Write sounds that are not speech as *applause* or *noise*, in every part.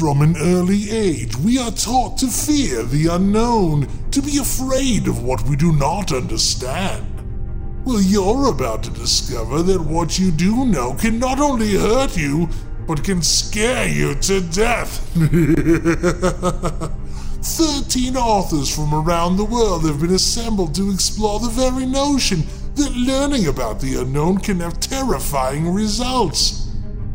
From an early age, we are taught to fear the unknown, to be afraid of what we do not understand. Well, you're about to discover that what you do know can not only hurt you, but can scare you to death. *laughs* Thirteen authors from around the world have been assembled to explore the very notion that learning about the unknown can have terrifying results.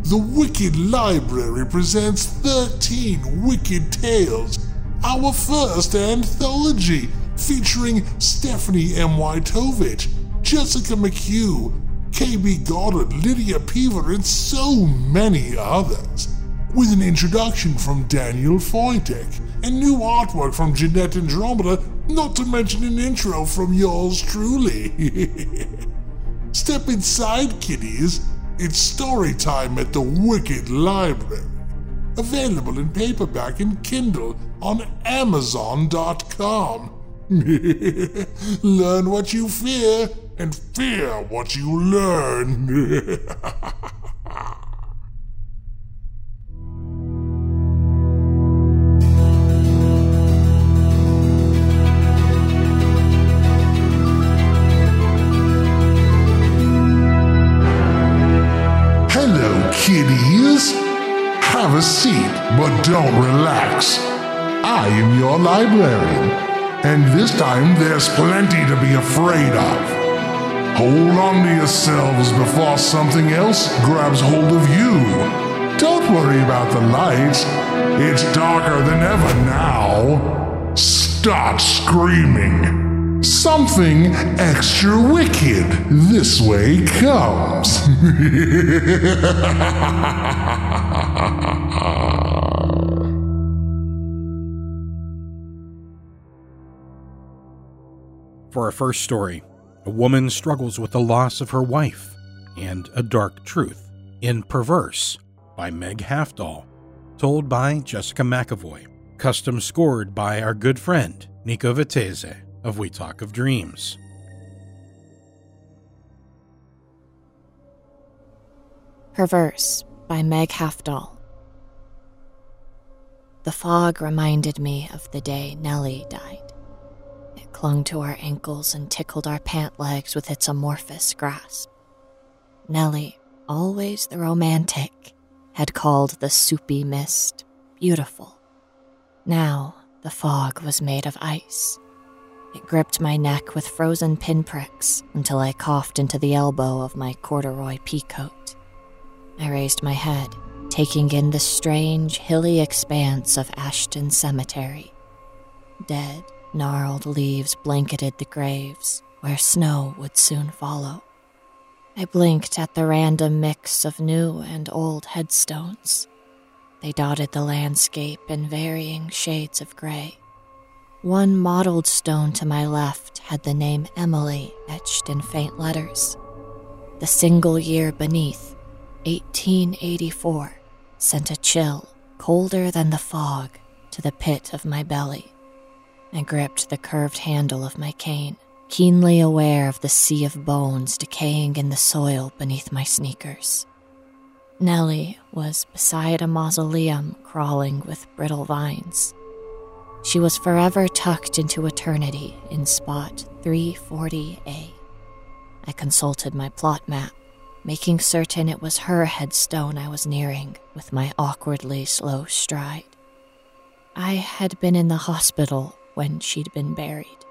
The Wicked Library presents 13 Wicked Tales, our first anthology featuring Stephanie M. Wytovich, Jessica McHugh, KB Goddard, Lydia Peever, and so many others. With an introduction from Daniel Foytek and new artwork from Jeanette Andromeda, not to mention an intro from yours truly. *laughs* Step inside, kiddies. It's story time at the Wicked Library. Available in paperback and Kindle on Amazon.com. *laughs* learn what you fear and fear what you learn. *laughs* kiddies. Have a seat, but don't relax. I am your librarian, and this time there's plenty to be afraid of. Hold on to yourselves before something else grabs hold of you. Don't worry about the lights. It's darker than ever now. Start screaming. Something extra wicked this way comes. *laughs* For our first story, a woman struggles with the loss of her wife and a dark truth in Perverse by Meg Hafdahl, told by Jessica McAvoy, custom scored by our good friend Nico Vitesse of We Talk of Dreams. Perverse by Meg Hafdahl. The fog reminded me of the day Nellie died. It clung to our ankles and tickled our pant legs with its amorphous grasp. Nellie, always the romantic, had called the soupy mist beautiful. Now the fog was made of ice. It gripped my neck with frozen pinpricks until I coughed into the elbow of my corduroy peacoat. I raised my head, taking in the strange, hilly expanse of Ashton Cemetery. Dead, gnarled leaves blanketed the graves, where snow would soon follow. I blinked at the random mix of new and old headstones. They dotted the landscape in varying shades of gray. One mottled stone to my left had the name Emily etched in faint letters. The single year beneath, 1884, sent a chill, colder than the fog, to the pit of my belly. I gripped the curved handle of my cane, keenly aware of the sea of bones decaying in the soil beneath my sneakers. Nellie was beside a mausoleum crawling with brittle vines. She was forever tucked into eternity in spot 340A. I consulted my plot map, making certain it was her headstone I was nearing with my awkwardly slow stride. I had been in the hospital when she'd been buried.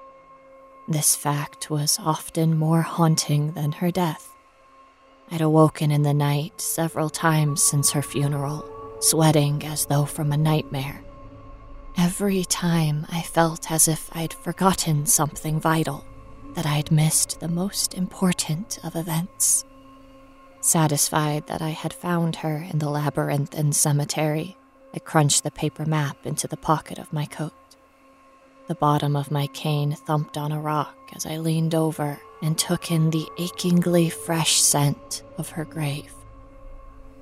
This fact was often more haunting than her death. I'd awoken in the night several times since her funeral, sweating as though from a nightmare. Every time I felt as if I'd forgotten something vital, that I'd missed the most important of events. Satisfied that I had found her in the labyrinth and cemetery, I crunched the paper map into the pocket of my coat. The bottom of my cane thumped on a rock as I leaned over and took in the achingly fresh scent of her grave.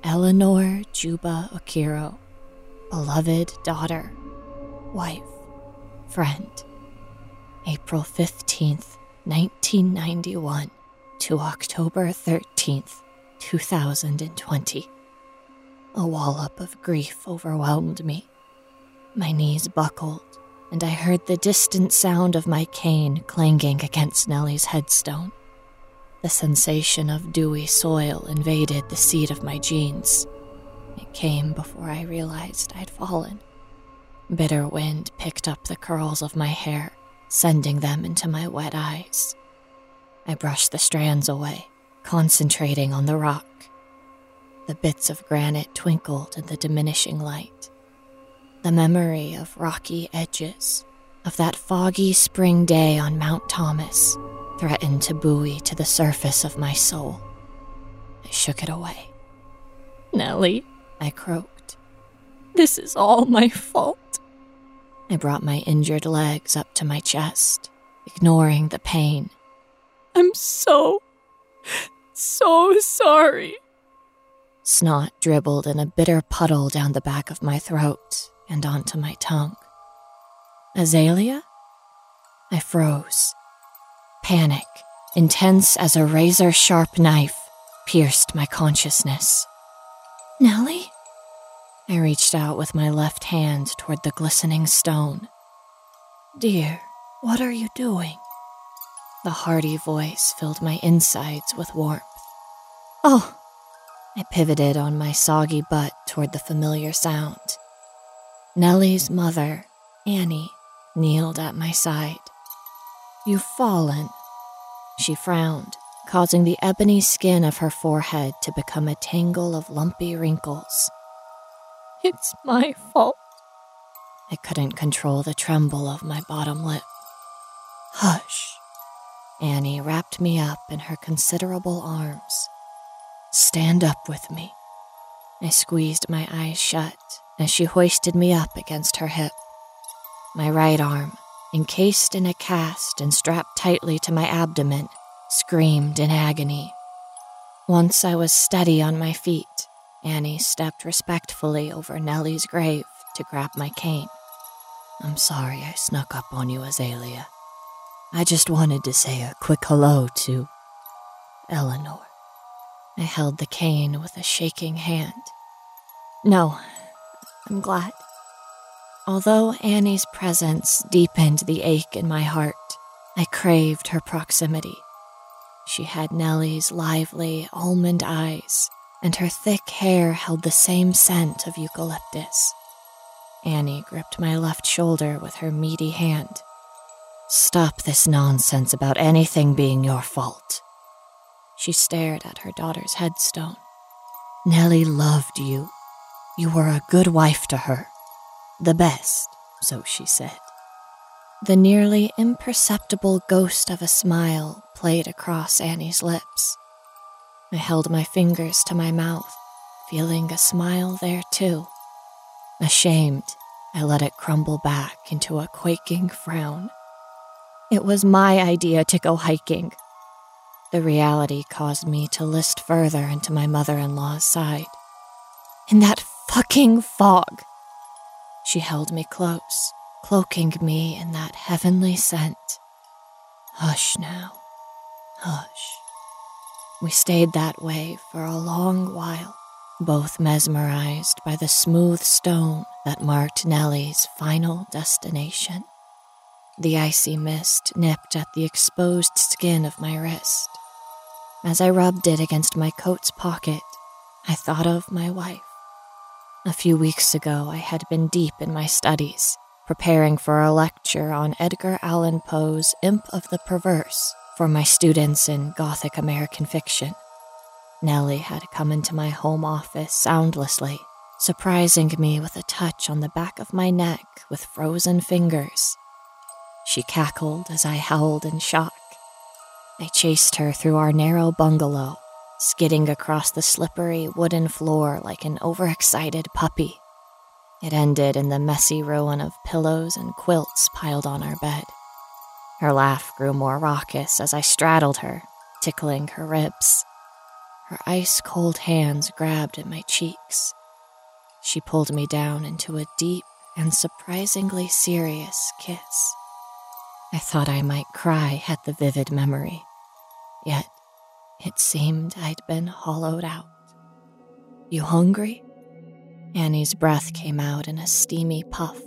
Eleanor Juba Okiro, beloved daughter, wife, friend. April 15th, 1991 to October 13th, 2020. A wallop of grief overwhelmed me. My knees buckled, and I heard the distant sound of my cane clanging against Nellie's headstone. The sensation of dewy soil invaded the seat of my jeans. It came before I realized I'd fallen. Bitter wind picked up the curls of my hair sending them into my wet eyes. I brushed the strands away, concentrating on the rock. The bits of granite twinkled in the diminishing light. The memory of rocky edges, of that foggy spring day on Mount Thomas, threatened to buoy to the surface of my soul. I shook it away. Nellie, I croaked. This is all my fault. I brought my injured legs up to my chest, ignoring the pain. I'm so, so sorry. Snot dribbled in a bitter puddle down the back of my throat and onto my tongue. Azalea? I froze. Panic, intense as a razor sharp knife, pierced my consciousness. Nellie? I reached out with my left hand toward the glistening stone. Dear, what are you doing? The hearty voice filled my insides with warmth. Oh! I pivoted on my soggy butt toward the familiar sound. Nellie's mother, Annie, kneeled at my side. You've fallen. She frowned, causing the ebony skin of her forehead to become a tangle of lumpy wrinkles. It's my fault. I couldn't control the tremble of my bottom lip. Hush. Annie wrapped me up in her considerable arms. Stand up with me. I squeezed my eyes shut as she hoisted me up against her hip. My right arm, encased in a cast and strapped tightly to my abdomen, screamed in agony. Once I was steady on my feet, Annie stepped respectfully over Nellie's grave to grab my cane. I'm sorry I snuck up on you, Azalea. I just wanted to say a quick hello to Eleanor. I held the cane with a shaking hand. No, I'm glad. Although Annie's presence deepened the ache in my heart, I craved her proximity. She had Nellie's lively almond eyes and her thick hair held the same scent of eucalyptus. Annie gripped my left shoulder with her meaty hand. Stop this nonsense about anything being your fault. She stared at her daughter's headstone. Nellie loved you. You were a good wife to her. The best, so she said. The nearly imperceptible ghost of a smile played across Annie's lips. I held my fingers to my mouth, feeling a smile there too. Ashamed, I let it crumble back into a quaking frown. It was my idea to go hiking. The reality caused me to list further into my mother in law's side. In that fucking fog! She held me close, cloaking me in that heavenly scent. Hush now. Hush. We stayed that way for a long while, both mesmerized by the smooth stone that marked Nellie's final destination. The icy mist nipped at the exposed skin of my wrist. As I rubbed it against my coat's pocket, I thought of my wife. A few weeks ago, I had been deep in my studies, preparing for a lecture on Edgar Allan Poe's Imp of the Perverse for my students in Gothic American fiction. Nellie had come into my home office soundlessly, surprising me with a touch on the back of my neck with frozen fingers. She cackled as I howled in shock. I chased her through our narrow bungalow, skidding across the slippery wooden floor like an overexcited puppy. It ended in the messy ruin of pillows and quilts piled on our bed. Her laugh grew more raucous as I straddled her, tickling her ribs. Her ice cold hands grabbed at my cheeks. She pulled me down into a deep and surprisingly serious kiss. I thought I might cry at the vivid memory, yet it seemed I'd been hollowed out. You hungry? Annie's breath came out in a steamy puff.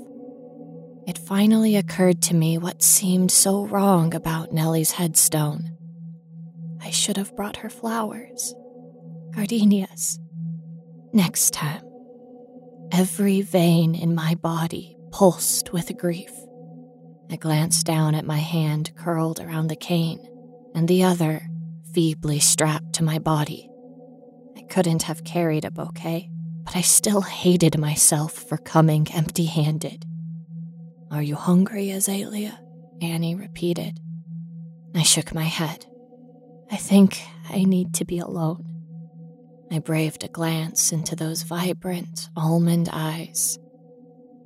It finally occurred to me what seemed so wrong about Nellie's headstone. I should have brought her flowers. Gardenias. Next time. Every vein in my body pulsed with grief. I glanced down at my hand curled around the cane, and the other feebly strapped to my body. I couldn't have carried a bouquet but I still hated myself for coming empty handed. Are you hungry, Azalea? Annie repeated. I shook my head. I think I need to be alone. I braved a glance into those vibrant almond eyes.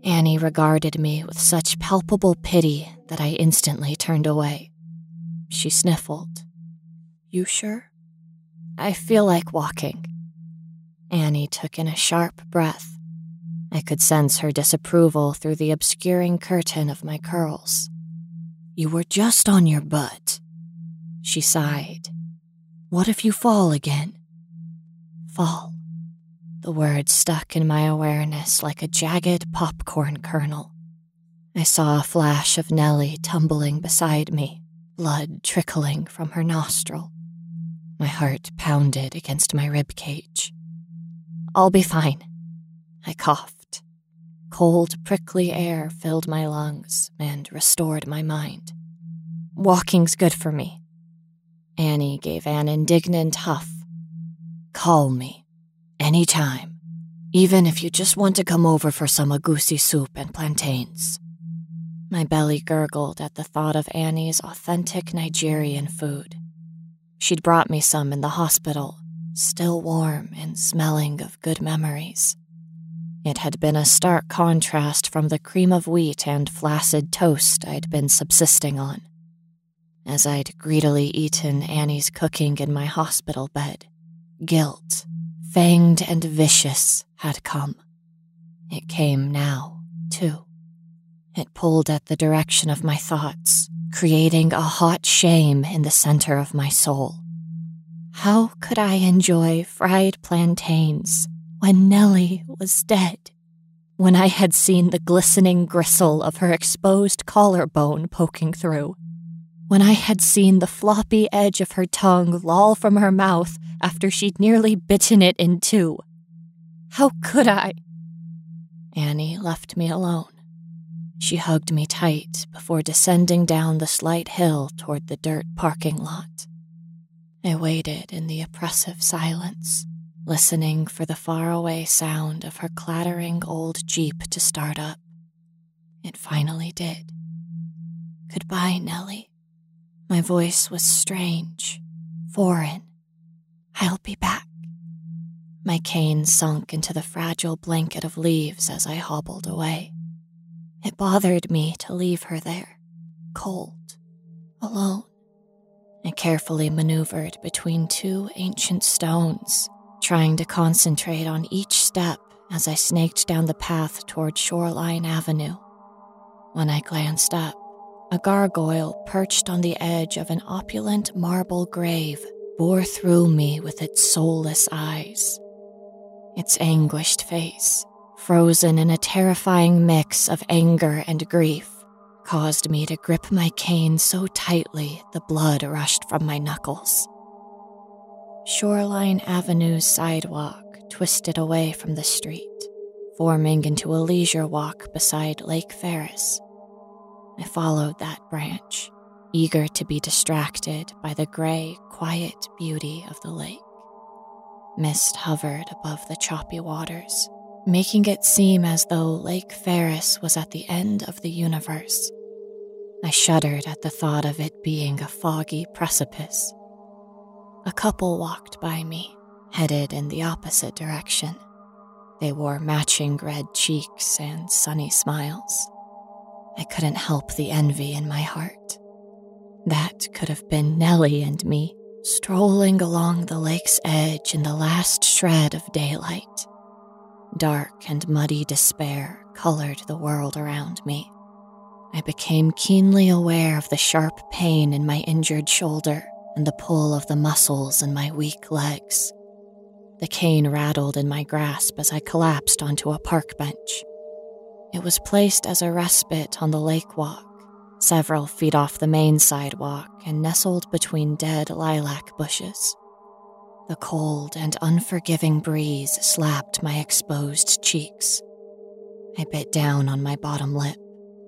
Annie regarded me with such palpable pity that I instantly turned away. She sniffled. You sure? I feel like walking. Annie took in a sharp breath. I could sense her disapproval through the obscuring curtain of my curls. You were just on your butt. She sighed. What if you fall again? Fall. The word stuck in my awareness like a jagged popcorn kernel. I saw a flash of Nellie tumbling beside me, blood trickling from her nostril. My heart pounded against my rib cage. I'll be fine. I coughed. Cold, prickly air filled my lungs and restored my mind. Walking's good for me. Annie gave an indignant huff. Call me. Any time. Even if you just want to come over for some egusi soup and plantains. My belly gurgled at the thought of Annie's authentic Nigerian food. She'd brought me some in the hospital still warm and smelling of good memories. It had been a stark contrast from the cream of wheat and flaccid toast I'd been subsisting on. As I'd greedily eaten Annie's cooking in my hospital bed, guilt, fanged and vicious, had come. It came now, too. It pulled at the direction of my thoughts, creating a hot shame in the center of my soul. How could I enjoy fried plantains when Nellie was dead? When I had seen the glistening gristle of her exposed collarbone poking through? When I had seen the floppy edge of her tongue loll from her mouth after she'd nearly bitten it in two? How could I? Annie left me alone. She hugged me tight before descending down the slight hill toward the dirt parking lot. I waited in the oppressive silence, listening for the faraway sound of her clattering old jeep to start up. It finally did. Goodbye, Nellie. My voice was strange, foreign. I'll be back. My cane sunk into the fragile blanket of leaves as I hobbled away. It bothered me to leave her there, cold, alone. I carefully maneuvered between two ancient stones, trying to concentrate on each step as I snaked down the path toward Shoreline Avenue. When I glanced up, a gargoyle perched on the edge of an opulent marble grave bore through me with its soulless eyes. Its anguished face, frozen in a terrifying mix of anger and grief, caused me to grip my cane so tightly the blood rushed from my knuckles. Shoreline Avenue's sidewalk twisted away from the street, forming into a leisure walk beside Lake Ferris. I followed that branch, eager to be distracted by the gray, quiet beauty of the lake. Mist hovered above the choppy waters, making it seem as though Lake Ferris was at the end of the universe. I shuddered at the thought of it being a foggy precipice. A couple walked by me, headed in the opposite direction. They wore matching red cheeks and sunny smiles. I couldn't help the envy in my heart. That could have been Nellie and me, strolling along the lake's edge in the last shred of daylight. Dark and muddy despair colored the world around me. I became keenly aware of the sharp pain in my injured shoulder and the pull of the muscles in my weak legs. The cane rattled in my grasp as I collapsed onto a park bench. It was placed as a respite on the lake walk, several feet off the main sidewalk and nestled between dead lilac bushes. The cold and unforgiving breeze slapped my exposed cheeks. I bit down on my bottom lip,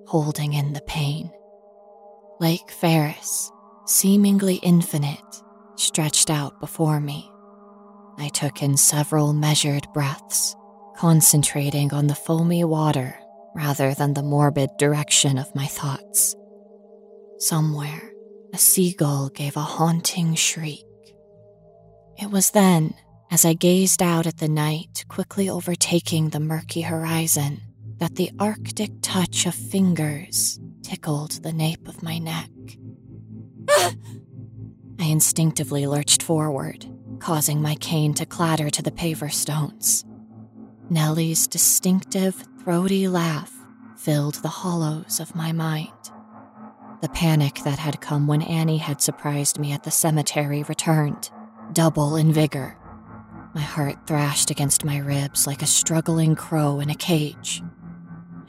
holding in the pain. Lake Ferris, seemingly infinite, stretched out before me. I took in several measured breaths, concentrating on the foamy water rather than the morbid direction of my thoughts. Somewhere, a seagull gave a haunting shriek. It was then, as I gazed out at the night quickly overtaking the murky horizon, that the arctic touch of fingers tickled the nape of my neck. *gasps* I instinctively lurched forward, causing my cane to clatter to the paver stones. Nellie's distinctive, throaty laugh filled the hollows of my mind. The panic that had come when Annie had surprised me at the cemetery returned, double in vigor. My heart thrashed against my ribs like a struggling crow in a cage.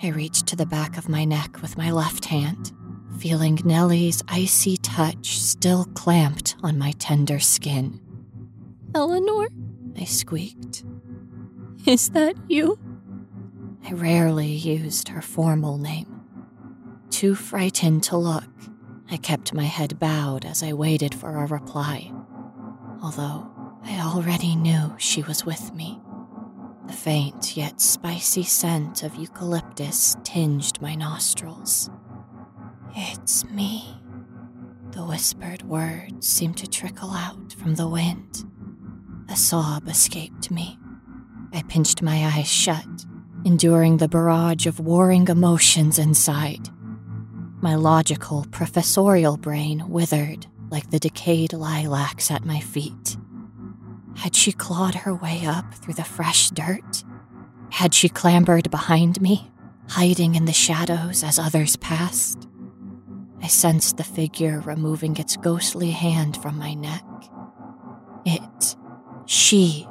I reached to the back of my neck with my left hand, feeling Nellie's icy touch still clamped on my tender skin. Eleanor? I squeaked. Is that you? I rarely used her formal name. Too frightened to look, I kept my head bowed as I waited for a reply, although I already knew she was with me. The faint yet spicy scent of eucalyptus tinged my nostrils. It's me. The whispered words seemed to trickle out from the wind. A sob escaped me. I pinched my eyes shut, enduring the barrage of warring emotions inside. My logical, professorial brain withered like the decayed lilacs at my feet. Had she clawed her way up through the fresh dirt? Had she clambered behind me, hiding in the shadows as others passed? I sensed the figure removing its ghostly hand from my neck. It, she,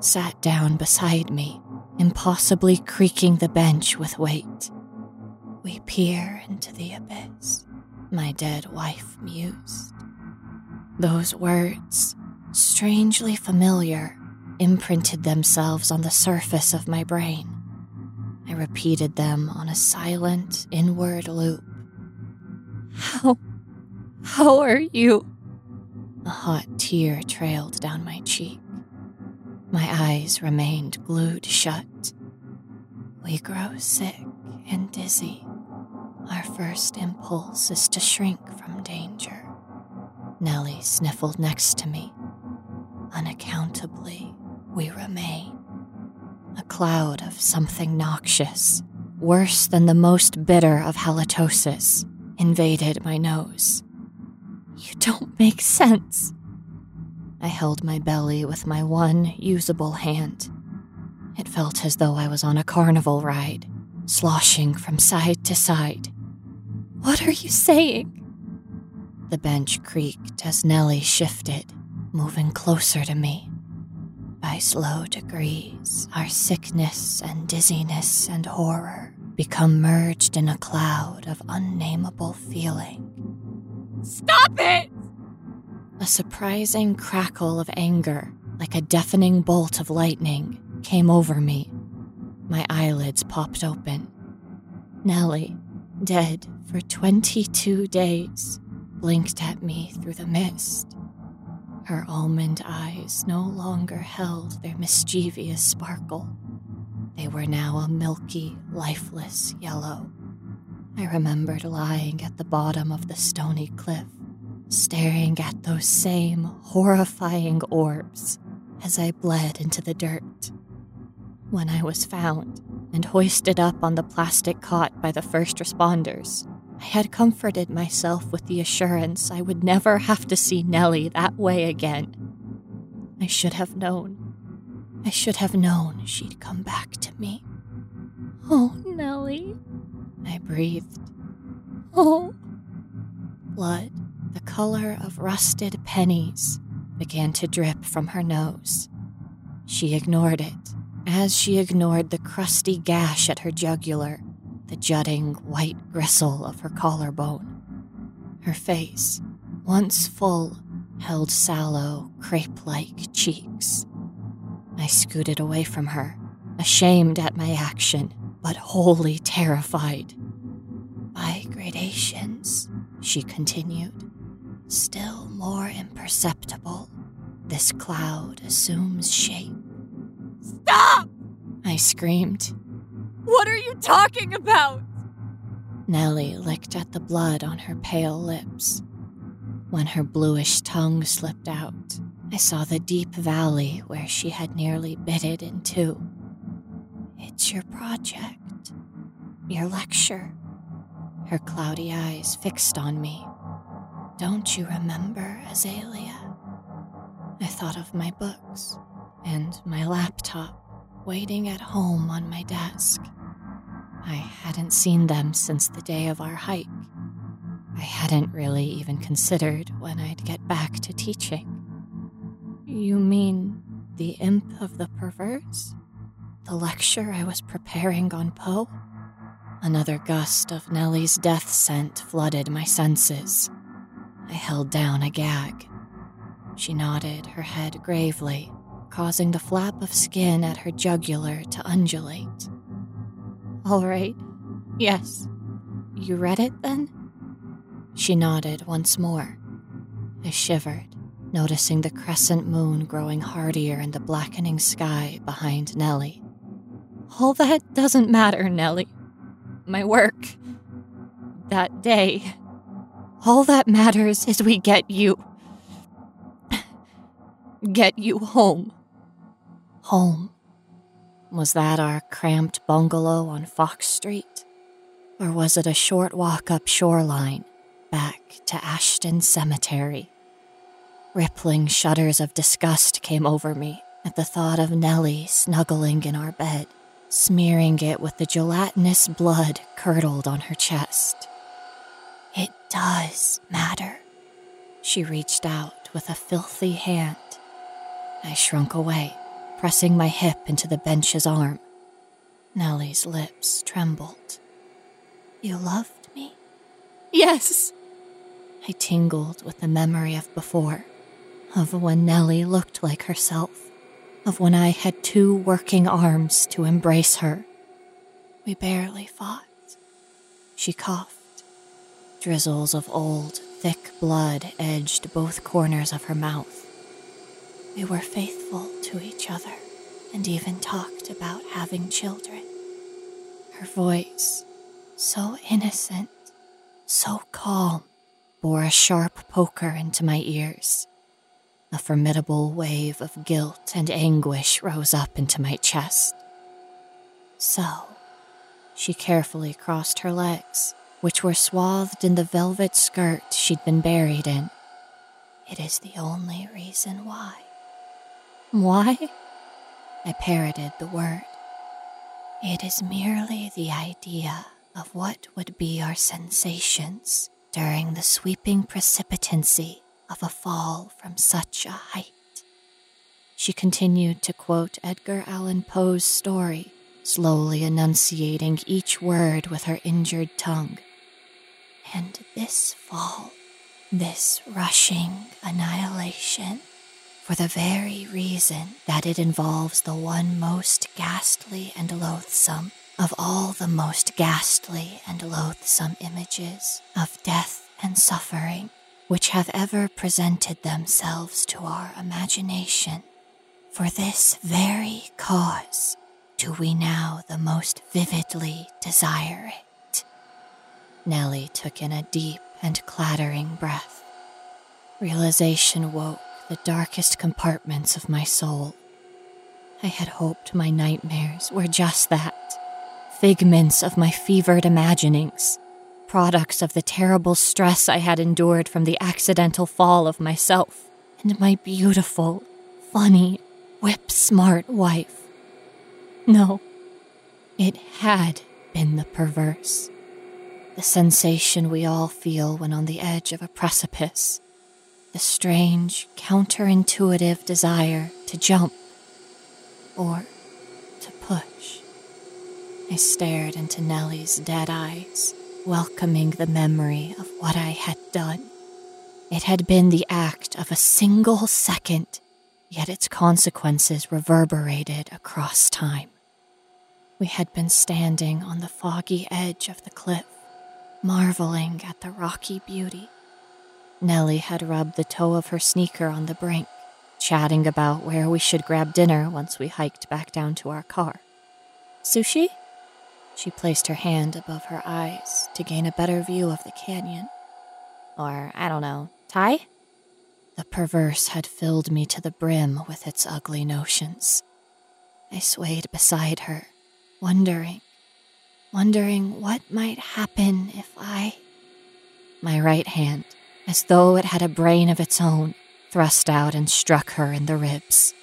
sat down beside me, impossibly creaking the bench with weight. We peer into the abyss, my dead wife mused. Those words, strangely familiar, imprinted themselves on the surface of my brain. I repeated them on a silent, inward loop. How. How are you? A hot tear trailed down my cheek. My eyes remained glued shut. We grow sick and dizzy. Our first impulse is to shrink from danger. Nellie sniffled next to me. Unaccountably, we remain. A cloud of something noxious, worse than the most bitter of halitosis, invaded my nose. You don't make sense. I held my belly with my one usable hand. It felt as though I was on a carnival ride, sloshing from side to side. What are you saying? The bench creaked as Nellie shifted, moving closer to me. By slow degrees, our sickness and dizziness and horror become merged in a cloud of unnameable feeling. Stop it! A surprising crackle of anger, like a deafening bolt of lightning, came over me. My eyelids popped open. Nellie, dead for 22 days, blinked at me through the mist. Her almond eyes no longer held their mischievous sparkle. They were now a milky, lifeless yellow. I remembered lying at the bottom of the stony cliff, staring at those same horrifying orbs as I bled into the dirt. When I was found and hoisted up on the plastic cot by the first responders, I had comforted myself with the assurance I would never have to see Nellie that way again. I should have known. I should have known she'd come back to me. Oh, Nellie. I breathed. Oh. Blood, the color of rusted pennies, began to drip from her nose. She ignored it, as she ignored the crusty gash at her jugular, the jutting white gristle of her collarbone. Her face, once full, held sallow, crepe like cheeks. I scooted away from her, ashamed at my action, but wholly terrified. By gradations, she continued, still more imperceptible, this cloud assumes shape. Stop! I screamed. What are you talking about? Nellie licked at the blood on her pale lips. When her bluish tongue slipped out, I saw the deep valley where she had nearly bit it in two. It's your project, your lecture. Her cloudy eyes fixed on me. Don't you remember, Azalea? I thought of my books and my laptop waiting at home on my desk. I hadn't seen them since the day of our hike. I hadn't really even considered when I'd get back to teaching. You mean the imp of the perverse? The lecture I was preparing on Poe? Another gust of Nellie's death scent flooded my senses. I held down a gag. She nodded her head gravely, causing the flap of skin at her jugular to undulate. All right. Yes. You read it then? She nodded once more. I shivered, noticing the crescent moon growing hardier in the blackening sky behind Nellie. All that doesn't matter, Nellie. My work. That day. All that matters is we get you. Get you home. Home. Was that our cramped bungalow on Fox Street? Or was it a short walk up shoreline back to Ashton Cemetery? Rippling shudders of disgust came over me at the thought of Nellie snuggling in our bed, smearing it with the gelatinous blood curdled on her chest. It does matter. She reached out with a filthy hand. I shrunk away pressing my hip into the bench's arm. Nellie's lips trembled. You loved me? Yes. I tingled with the memory of before, of when Nellie looked like herself, of when I had two working arms to embrace her. We barely fought. She coughed. Drizzles of old, thick blood edged both corners of her mouth. We were faithful to each other and even talked about having children. Her voice, so innocent, so calm, bore a sharp poker into my ears. A formidable wave of guilt and anguish rose up into my chest. So, she carefully crossed her legs, which were swathed in the velvet skirt she'd been buried in. It is the only reason why. Why? I parroted the word. It is merely the idea of what would be our sensations during the sweeping precipitancy of a fall from such a height. She continued to quote Edgar Allan Poe's story, slowly enunciating each word with her injured tongue. And this fall, this rushing annihilation, for the very reason that it involves the one most ghastly and loathsome of all the most ghastly and loathsome images of death and suffering which have ever presented themselves to our imagination. For this very cause do we now the most vividly desire it. Nellie took in a deep and clattering breath. Realization woke the darkest compartments of my soul. I had hoped my nightmares were just that figments of my fevered imaginings, products of the terrible stress I had endured from the accidental fall of myself and my beautiful, funny, whip smart wife. No, it had been the perverse. The sensation we all feel when on the edge of a precipice. The strange, counterintuitive desire to jump or to push. I stared into Nellie's dead eyes, welcoming the memory of what I had done. It had been the act of a single second, yet its consequences reverberated across time. We had been standing on the foggy edge of the cliff, marveling at the rocky beauty. Nellie had rubbed the toe of her sneaker on the brink, chatting about where we should grab dinner once we hiked back down to our car. Sushi? She placed her hand above her eyes to gain a better view of the canyon. Or, I don't know, Thai? The perverse had filled me to the brim with its ugly notions. I swayed beside her, wondering, wondering what might happen if I. My right hand, as though it had a brain of its own, thrust out and struck her in the ribs.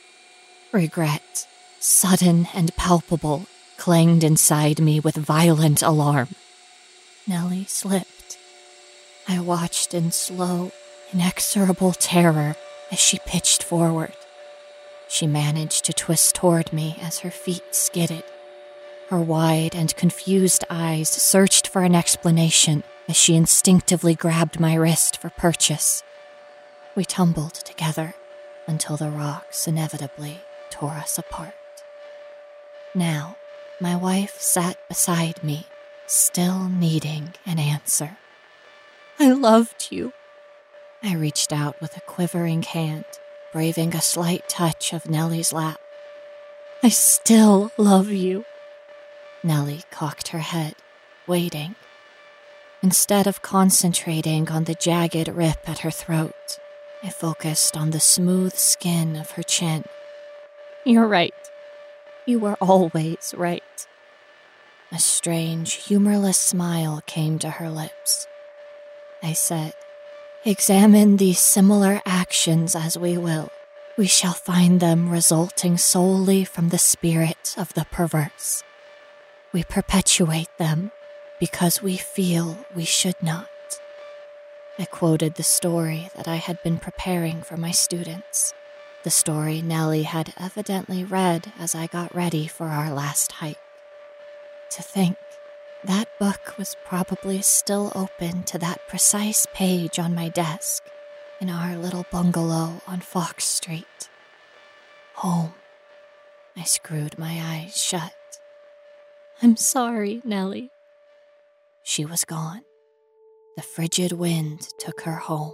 Regret, sudden and palpable, clanged inside me with violent alarm. Nellie slipped. I watched in slow, inexorable terror as she pitched forward. She managed to twist toward me as her feet skidded. Her wide and confused eyes searched for an explanation as she instinctively grabbed my wrist for purchase. We tumbled together until the rocks inevitably tore us apart. Now, my wife sat beside me, still needing an answer. I loved you. I reached out with a quivering hand, braving a slight touch of Nellie's lap. I still love you. Nellie cocked her head, waiting. Instead of concentrating on the jagged rip at her throat, I focused on the smooth skin of her chin. You're right. You were always right. A strange, humorless smile came to her lips. I said, Examine these similar actions as we will, we shall find them resulting solely from the spirit of the perverse. We perpetuate them because we feel we should not. I quoted the story that I had been preparing for my students, the story Nellie had evidently read as I got ready for our last hike. To think that book was probably still open to that precise page on my desk in our little bungalow on Fox Street. Home. I screwed my eyes shut. I'm sorry, Nellie. She was gone. The frigid wind took her home.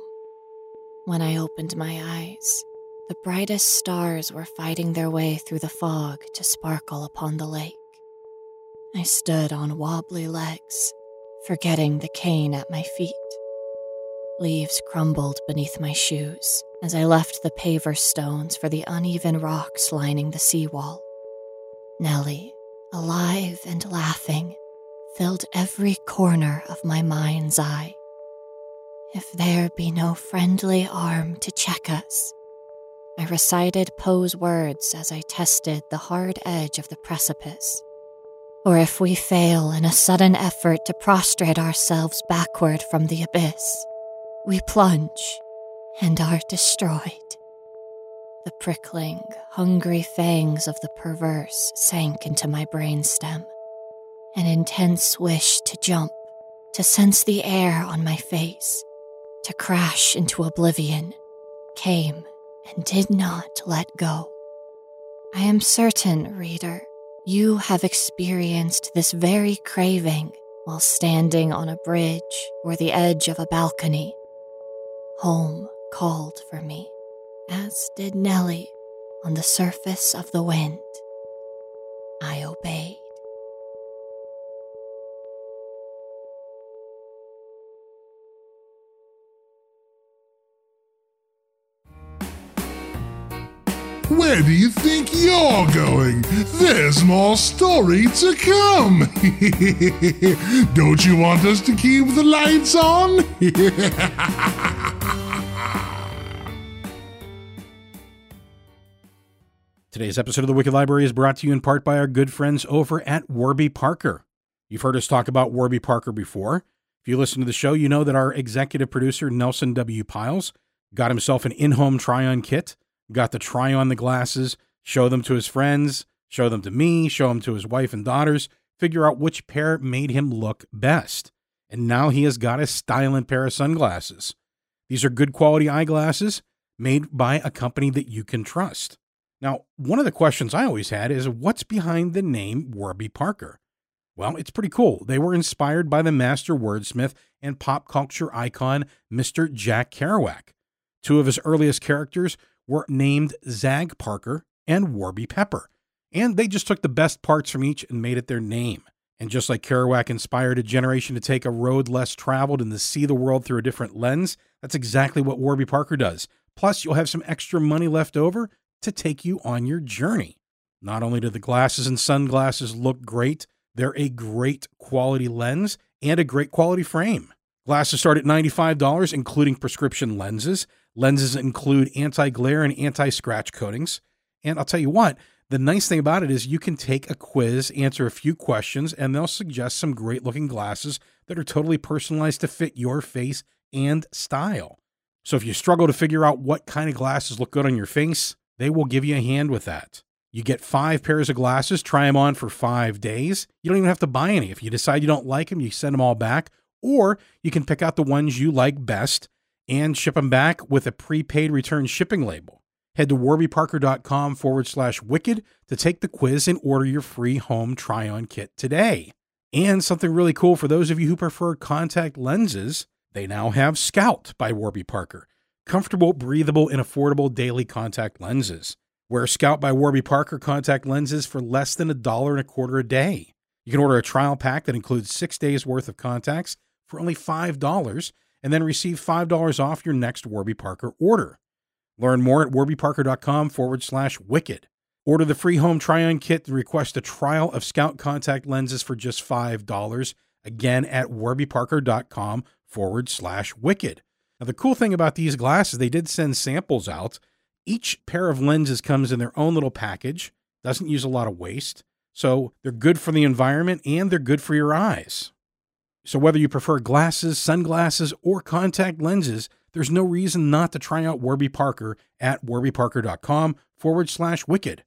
When I opened my eyes, the brightest stars were fighting their way through the fog to sparkle upon the lake. I stood on wobbly legs, forgetting the cane at my feet. Leaves crumbled beneath my shoes as I left the paver stones for the uneven rocks lining the seawall. Nellie, alive and laughing, filled every corner of my mind's eye. If there be no friendly arm to check us, I recited Poe's words as I tested the hard edge of the precipice. Or if we fail in a sudden effort to prostrate ourselves backward from the abyss, we plunge and are destroyed. The prickling, hungry fangs of the perverse sank into my brainstem an intense wish to jump, to sense the air on my face, to crash into oblivion, came and did not let go. I am certain, reader, you have experienced this very craving while standing on a bridge or the edge of a balcony. Home called for me, as did Nellie on the surface of the wind. I obeyed. Where do you think you're going? There's more story to come. *laughs* Don't you want us to keep the lights on? *laughs* Today's episode of the Wicked Library is brought to you in part by our good friends over at Warby Parker. You've heard us talk about Warby Parker before. If you listen to the show, you know that our executive producer, Nelson W. Pyles, got himself an in home try on kit got to try on the glasses, show them to his friends, show them to me, show them to his wife and daughters, figure out which pair made him look best. And now he has got a styling pair of sunglasses. These are good quality eyeglasses made by a company that you can trust. Now, one of the questions I always had is what's behind the name Warby Parker? Well, it's pretty cool. They were inspired by the master wordsmith and pop culture icon, Mr. Jack Kerouac. Two of his earliest characters were named Zagg Parker and Warby Pepper. And they just took the best parts from each and made it their name. And just like Kerouac inspired a generation to take a road less traveled and to see the world through a different lens, that's exactly what Warby Parker does. Plus, you'll have some extra money left over to take you on your journey. Not only do the glasses and sunglasses look great, they're a great quality lens and a great quality frame. Glasses start at $95, including prescription lenses. Lenses include anti glare and anti scratch coatings. And I'll tell you what, the nice thing about it is you can take a quiz, answer a few questions, and they'll suggest some great looking glasses that are totally personalized to fit your face and style. So if you struggle to figure out what kind of glasses look good on your face, they will give you a hand with that. You get five pairs of glasses, try them on for five days. You don't even have to buy any. If you decide you don't like them, you send them all back, or you can pick out the ones you like best and ship them back with a prepaid return shipping label. Head to warbyparker.com forward slash wicked to take the quiz and order your free home try on kit today. And something really cool for those of you who prefer contact lenses, they now have Scout by Warby Parker. Comfortable, breathable, and affordable daily contact lenses. Wear Scout by Warby Parker contact lenses for less than a dollar and a quarter a day. You can order a trial pack that includes six days worth of contacts for only $5 and then receive $5 off your next Warby Parker order. Learn more at warbyparker.com forward slash wicked. Order the free home try on kit and request a trial of Scout contact lenses for just $5. Again, at warbyparker.com forward slash wicked. Now, the cool thing about these glasses, they did send samples out. Each pair of lenses comes in their own little package, doesn't use a lot of waste. So they're good for the environment and they're good for your eyes. So, whether you prefer glasses, sunglasses, or contact lenses, there's no reason not to try out Warby Parker at warbyparker.com forward slash wicked.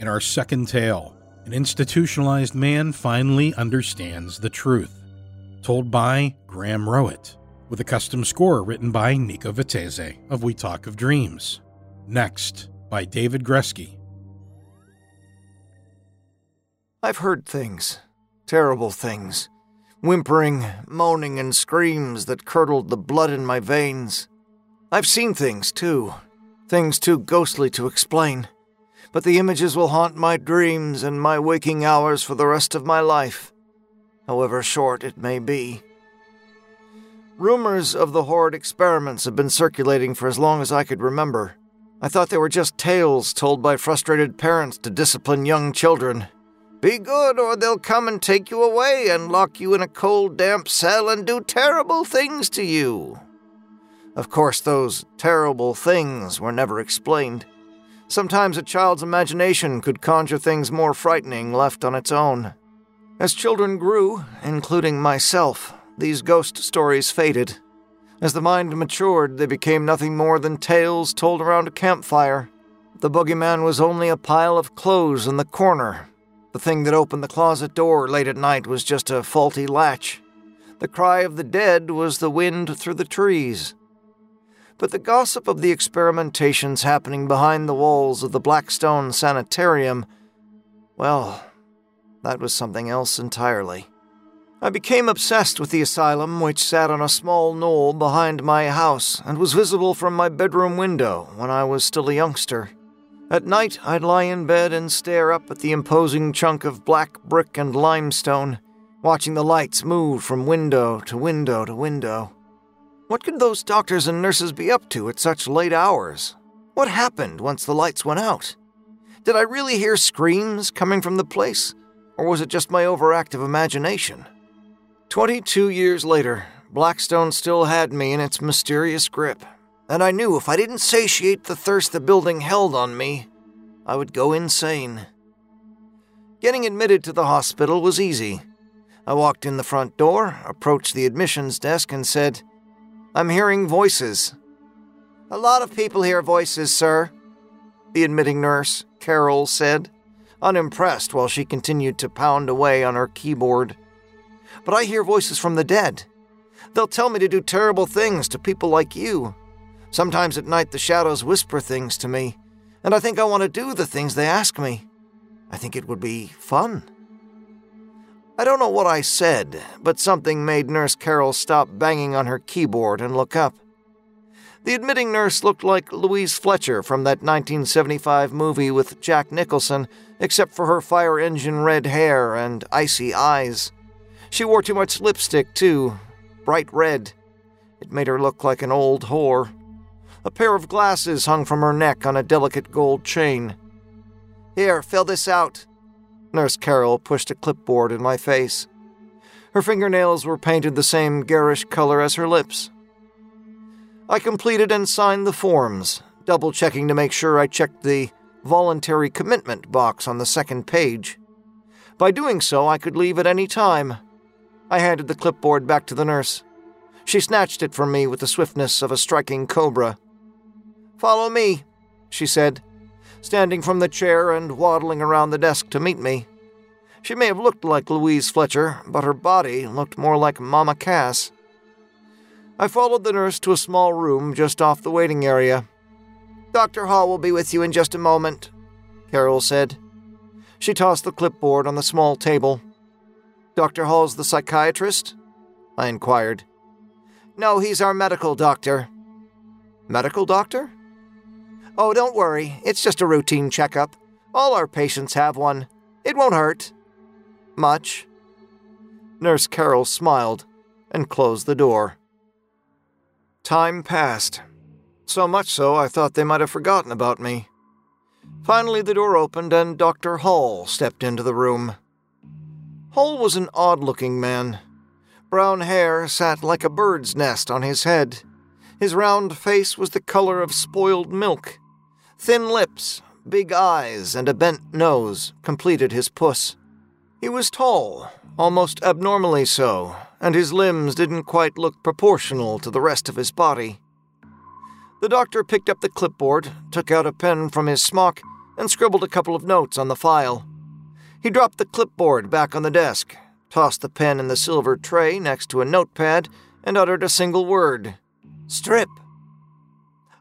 In our second tale, an institutionalized man finally understands the truth. Told by Graham Rowett, with a custom score written by Nico Vitesse of We Talk of Dreams. Next, by David Gresky I've heard things. Terrible things. Whimpering, moaning, and screams that curdled the blood in my veins. I've seen things, too. Things too ghostly to explain. But the images will haunt my dreams and my waking hours for the rest of my life, however short it may be. Rumors of the horrid experiments have been circulating for as long as I could remember. I thought they were just tales told by frustrated parents to discipline young children. Be good, or they'll come and take you away and lock you in a cold, damp cell and do terrible things to you. Of course, those terrible things were never explained. Sometimes a child's imagination could conjure things more frightening left on its own. As children grew, including myself, these ghost stories faded. As the mind matured, they became nothing more than tales told around a campfire. The boogeyman was only a pile of clothes in the corner, the thing that opened the closet door late at night was just a faulty latch. The cry of the dead was the wind through the trees. But the gossip of the experimentations happening behind the walls of the Blackstone Sanitarium, well, that was something else entirely. I became obsessed with the asylum, which sat on a small knoll behind my house and was visible from my bedroom window when I was still a youngster. At night, I'd lie in bed and stare up at the imposing chunk of black brick and limestone, watching the lights move from window to window to window. What could those doctors and nurses be up to at such late hours? What happened once the lights went out? Did I really hear screams coming from the place? Or was it just my overactive imagination? Twenty two years later, Blackstone still had me in its mysterious grip, and I knew if I didn't satiate the thirst the building held on me, I would go insane. Getting admitted to the hospital was easy. I walked in the front door, approached the admissions desk, and said, I'm hearing voices. A lot of people hear voices, sir, the admitting nurse, Carol, said, unimpressed while she continued to pound away on her keyboard. But I hear voices from the dead. They'll tell me to do terrible things to people like you. Sometimes at night the shadows whisper things to me, and I think I want to do the things they ask me. I think it would be fun. I don't know what I said, but something made Nurse Carol stop banging on her keyboard and look up. The admitting nurse looked like Louise Fletcher from that 1975 movie with Jack Nicholson, except for her fire engine red hair and icy eyes. She wore too much lipstick, too, bright red. It made her look like an old whore. A pair of glasses hung from her neck on a delicate gold chain. Here, fill this out, Nurse Carol pushed a clipboard in my face. Her fingernails were painted the same garish color as her lips. I completed and signed the forms, double checking to make sure I checked the voluntary commitment box on the second page. By doing so, I could leave at any time. I handed the clipboard back to the nurse. She snatched it from me with the swiftness of a striking cobra. Follow me, she said, standing from the chair and waddling around the desk to meet me. She may have looked like Louise Fletcher, but her body looked more like Mama Cass. I followed the nurse to a small room just off the waiting area. Dr. Hall will be with you in just a moment, Carol said. She tossed the clipboard on the small table. Dr. Hall's the psychiatrist? I inquired. No, he's our medical doctor. Medical doctor? Oh, don't worry. It's just a routine checkup. All our patients have one. It won't hurt. Much. Nurse Carol smiled and closed the door. Time passed. So much so I thought they might have forgotten about me. Finally, the door opened and Dr. Hall stepped into the room. Hall was an odd looking man. Brown hair sat like a bird's nest on his head. His round face was the color of spoiled milk. Thin lips, big eyes, and a bent nose completed his puss. He was tall, almost abnormally so, and his limbs didn't quite look proportional to the rest of his body. The doctor picked up the clipboard, took out a pen from his smock, and scribbled a couple of notes on the file. He dropped the clipboard back on the desk, tossed the pen in the silver tray next to a notepad, and uttered a single word Strip.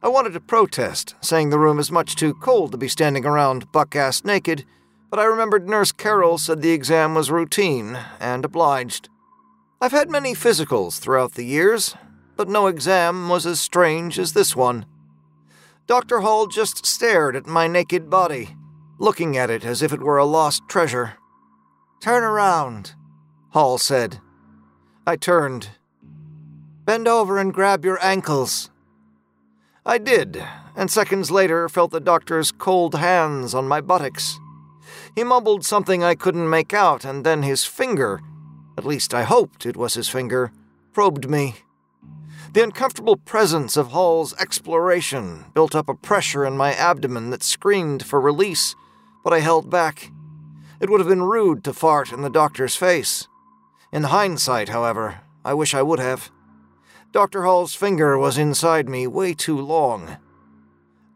I wanted to protest, saying the room is much too cold to be standing around buck ass naked, but I remembered Nurse Carol said the exam was routine, and obliged. I've had many physicals throughout the years, but no exam was as strange as this one. Dr. Hall just stared at my naked body, looking at it as if it were a lost treasure. Turn around, Hall said. I turned. Bend over and grab your ankles, I did, and seconds later felt the doctor's cold hands on my buttocks. He mumbled something I couldn't make out, and then his finger, at least I hoped it was his finger, probed me. The uncomfortable presence of Hall's exploration built up a pressure in my abdomen that screamed for release, but I held back. It would have been rude to fart in the doctor's face. In hindsight, however, I wish I would have. Dr. Hall's finger was inside me way too long.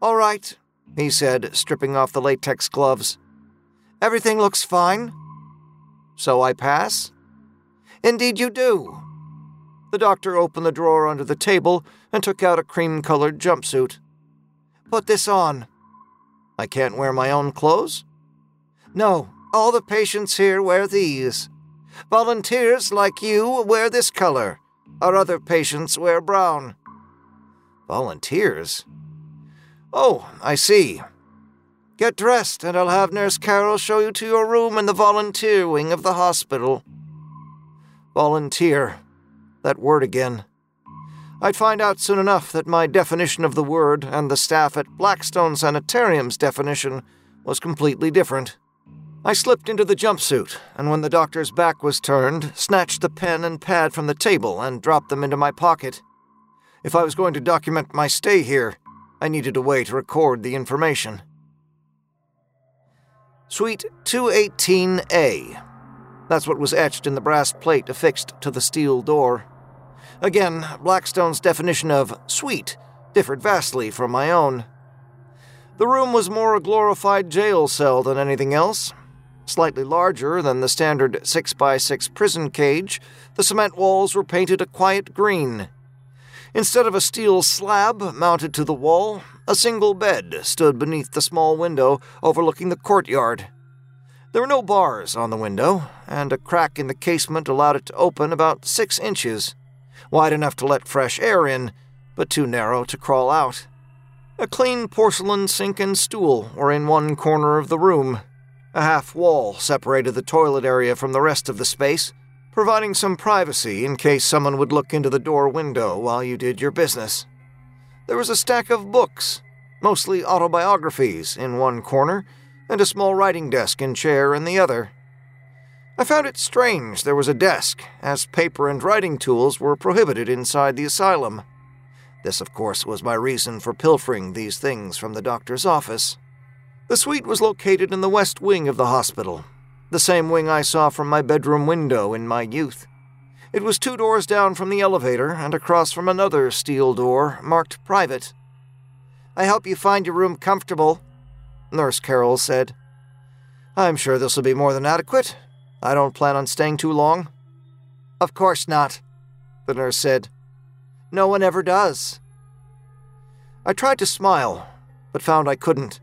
All right, he said, stripping off the latex gloves. Everything looks fine. So I pass? Indeed, you do. The doctor opened the drawer under the table and took out a cream colored jumpsuit. Put this on. I can't wear my own clothes? No, all the patients here wear these. Volunteers like you wear this color. Our other patients wear brown. Volunteers? Oh, I see. Get dressed, and I'll have Nurse Carol show you to your room in the volunteer wing of the hospital. Volunteer. That word again. I'd find out soon enough that my definition of the word and the staff at Blackstone Sanitarium's definition was completely different. I slipped into the jumpsuit, and when the doctor's back was turned, snatched the pen and pad from the table and dropped them into my pocket. If I was going to document my stay here, I needed a way to record the information. Suite 218A. That's what was etched in the brass plate affixed to the steel door. Again, Blackstone's definition of suite differed vastly from my own. The room was more a glorified jail cell than anything else. Slightly larger than the standard 6x6 prison cage, the cement walls were painted a quiet green. Instead of a steel slab mounted to the wall, a single bed stood beneath the small window overlooking the courtyard. There were no bars on the window, and a crack in the casement allowed it to open about six inches, wide enough to let fresh air in, but too narrow to crawl out. A clean porcelain sink and stool were in one corner of the room. A half wall separated the toilet area from the rest of the space, providing some privacy in case someone would look into the door window while you did your business. There was a stack of books, mostly autobiographies, in one corner, and a small writing desk and chair in the other. I found it strange there was a desk, as paper and writing tools were prohibited inside the asylum. This, of course, was my reason for pilfering these things from the doctor's office. The suite was located in the west wing of the hospital, the same wing I saw from my bedroom window in my youth. It was two doors down from the elevator and across from another steel door marked private. I hope you find your room comfortable, Nurse Carol said. I'm sure this will be more than adequate. I don't plan on staying too long. Of course not, the nurse said. No one ever does. I tried to smile, but found I couldn't.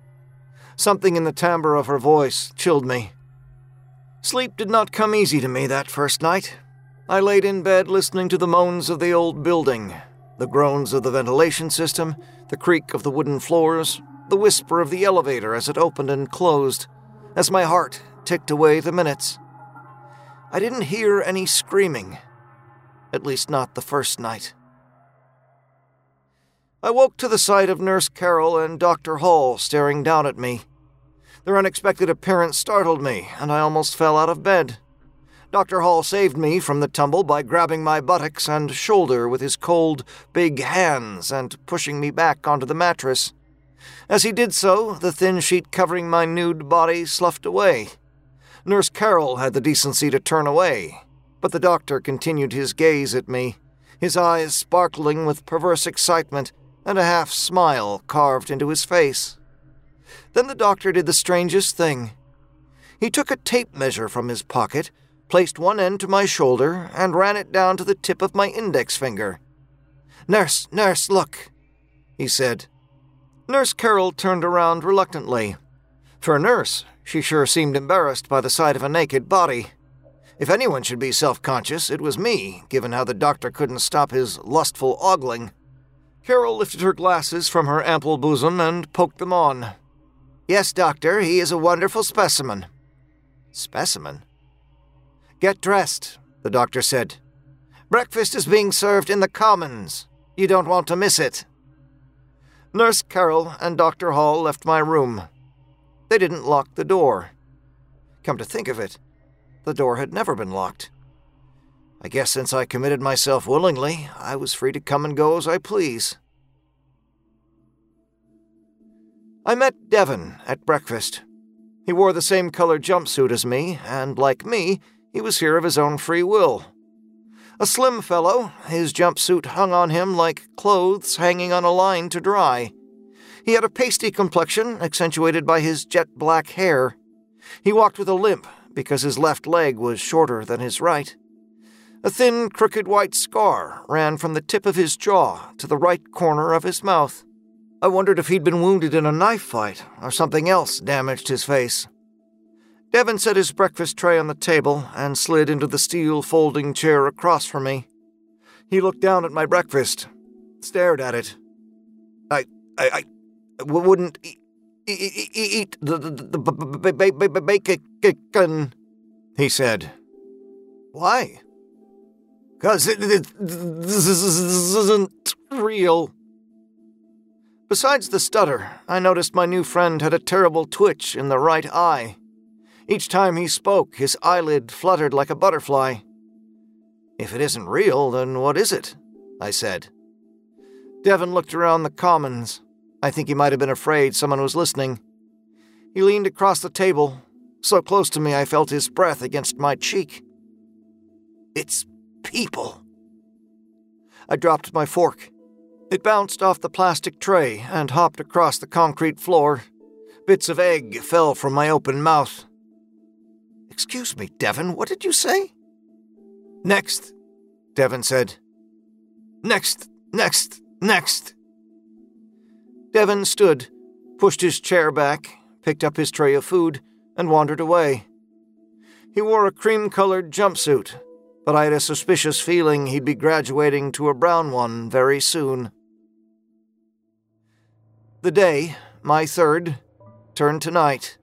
Something in the timbre of her voice chilled me. Sleep did not come easy to me that first night. I laid in bed listening to the moans of the old building, the groans of the ventilation system, the creak of the wooden floors, the whisper of the elevator as it opened and closed, as my heart ticked away the minutes. I didn't hear any screaming, at least not the first night. I woke to the sight of Nurse Carol and Dr. Hall staring down at me. Their unexpected appearance startled me, and I almost fell out of bed. Dr. Hall saved me from the tumble by grabbing my buttocks and shoulder with his cold, big hands and pushing me back onto the mattress. As he did so, the thin sheet covering my nude body sloughed away. Nurse Carol had the decency to turn away, but the doctor continued his gaze at me, his eyes sparkling with perverse excitement and a half smile carved into his face. Then the doctor did the strangest thing. He took a tape measure from his pocket, placed one end to my shoulder, and ran it down to the tip of my index finger. Nurse, nurse, look, he said. Nurse Carol turned around reluctantly. For a nurse, she sure seemed embarrassed by the sight of a naked body. If anyone should be self conscious, it was me, given how the doctor couldn't stop his lustful ogling. Carol lifted her glasses from her ample bosom and poked them on. Yes, doctor, he is a wonderful specimen. Specimen? Get dressed, the doctor said. Breakfast is being served in the commons. You don't want to miss it. Nurse Carol and Dr. Hall left my room. They didn't lock the door. Come to think of it, the door had never been locked. I guess since I committed myself willingly, I was free to come and go as I please. I met Devon at breakfast. He wore the same colored jumpsuit as me, and like me, he was here of his own free will. A slim fellow, his jumpsuit hung on him like clothes hanging on a line to dry. He had a pasty complexion, accentuated by his jet black hair. He walked with a limp because his left leg was shorter than his right. A thin, crooked white scar ran from the tip of his jaw to the right corner of his mouth. I wondered if he'd been wounded in a knife fight or something else damaged his face. Devon set his breakfast tray on the table and slid into the steel folding chair across from me. He looked down at my breakfast, stared at it. I, I, I wouldn't eat, eat, eat the, the, the bacon, he said. Why? Because it, it, this isn't real. Besides the stutter, I noticed my new friend had a terrible twitch in the right eye. Each time he spoke, his eyelid fluttered like a butterfly. If it isn't real, then what is it? I said. Devon looked around the commons. I think he might have been afraid someone was listening. He leaned across the table, so close to me I felt his breath against my cheek. It's people. I dropped my fork. It bounced off the plastic tray and hopped across the concrete floor. Bits of egg fell from my open mouth. Excuse me, Devon, what did you say? Next, Devon said. Next, next, next. Devon stood, pushed his chair back, picked up his tray of food, and wandered away. He wore a cream colored jumpsuit, but I had a suspicious feeling he'd be graduating to a brown one very soon. The day, my third, turned to night.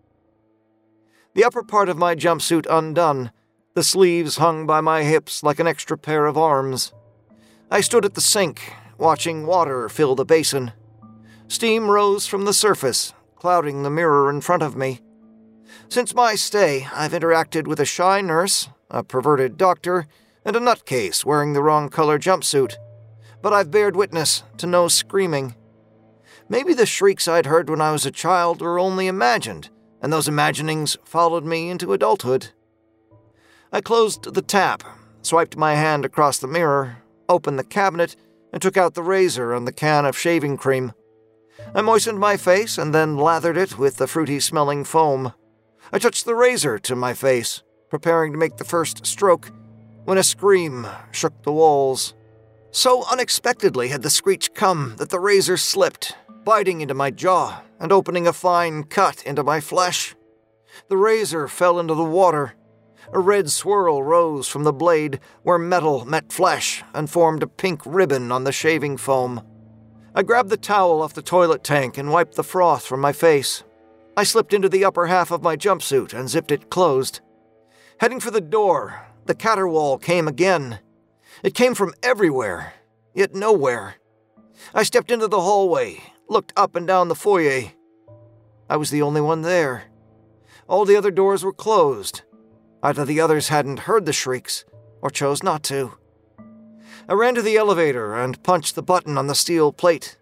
The upper part of my jumpsuit undone, the sleeves hung by my hips like an extra pair of arms. I stood at the sink, watching water fill the basin. Steam rose from the surface, clouding the mirror in front of me. Since my stay, I've interacted with a shy nurse, a perverted doctor, and a nutcase wearing the wrong color jumpsuit, but I've bared witness to no screaming. Maybe the shrieks I'd heard when I was a child were only imagined, and those imaginings followed me into adulthood. I closed the tap, swiped my hand across the mirror, opened the cabinet, and took out the razor and the can of shaving cream. I moistened my face and then lathered it with the fruity smelling foam. I touched the razor to my face, preparing to make the first stroke, when a scream shook the walls. So unexpectedly had the screech come that the razor slipped, biting into my jaw and opening a fine cut into my flesh. The razor fell into the water, a red swirl rose from the blade where metal met flesh and formed a pink ribbon on the shaving foam. I grabbed the towel off the toilet tank and wiped the froth from my face. I slipped into the upper half of my jumpsuit and zipped it closed. Heading for the door, the caterwaul came again. It came from everywhere, yet nowhere. I stepped into the hallway, looked up and down the foyer. I was the only one there. All the other doors were closed, Either the others hadn't heard the shrieks, or chose not to. I ran to the elevator and punched the button on the steel plate.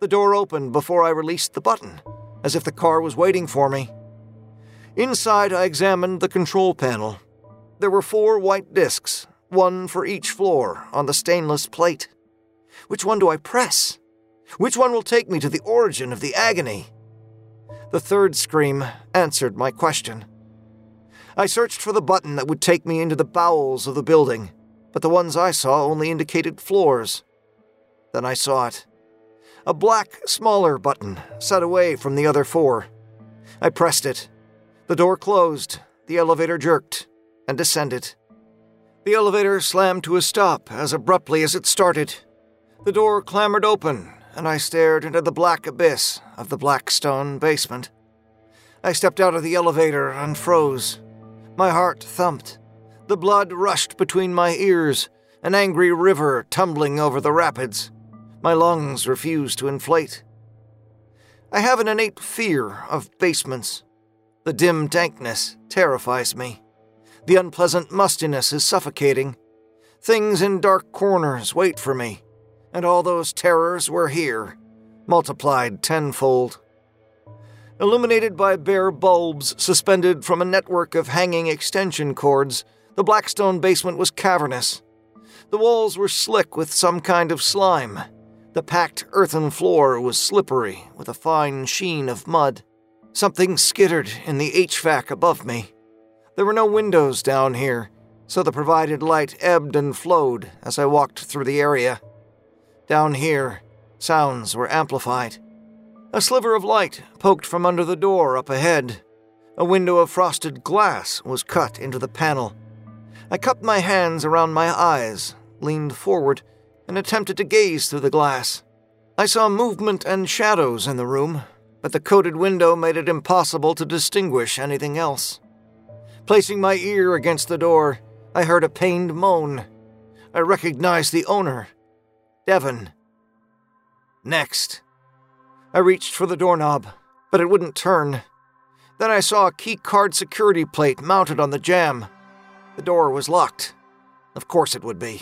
The door opened before I released the button, as if the car was waiting for me. Inside, I examined the control panel. There were four white discs, one for each floor, on the stainless plate. Which one do I press? Which one will take me to the origin of the agony? The third scream answered my question. I searched for the button that would take me into the bowels of the building, but the ones I saw only indicated floors. Then I saw it. A black, smaller button, set away from the other four. I pressed it. The door closed, the elevator jerked, and descended. The elevator slammed to a stop as abruptly as it started. The door clambered open, and I stared into the black abyss of the Blackstone basement. I stepped out of the elevator and froze. My heart thumped. The blood rushed between my ears, an angry river tumbling over the rapids. My lungs refused to inflate. I have an innate fear of basements. The dim dankness terrifies me. The unpleasant mustiness is suffocating. Things in dark corners wait for me, and all those terrors were here, multiplied tenfold. Illuminated by bare bulbs suspended from a network of hanging extension cords, the Blackstone basement was cavernous. The walls were slick with some kind of slime. The packed earthen floor was slippery with a fine sheen of mud. Something skittered in the HVAC above me. There were no windows down here, so the provided light ebbed and flowed as I walked through the area. Down here, sounds were amplified. A sliver of light poked from under the door up ahead. A window of frosted glass was cut into the panel. I cupped my hands around my eyes, leaned forward, and attempted to gaze through the glass. I saw movement and shadows in the room, but the coated window made it impossible to distinguish anything else. Placing my ear against the door, I heard a pained moan. I recognized the owner, Devon. Next, I reached for the doorknob, but it wouldn't turn. Then I saw a key card security plate mounted on the jamb. The door was locked. Of course it would be.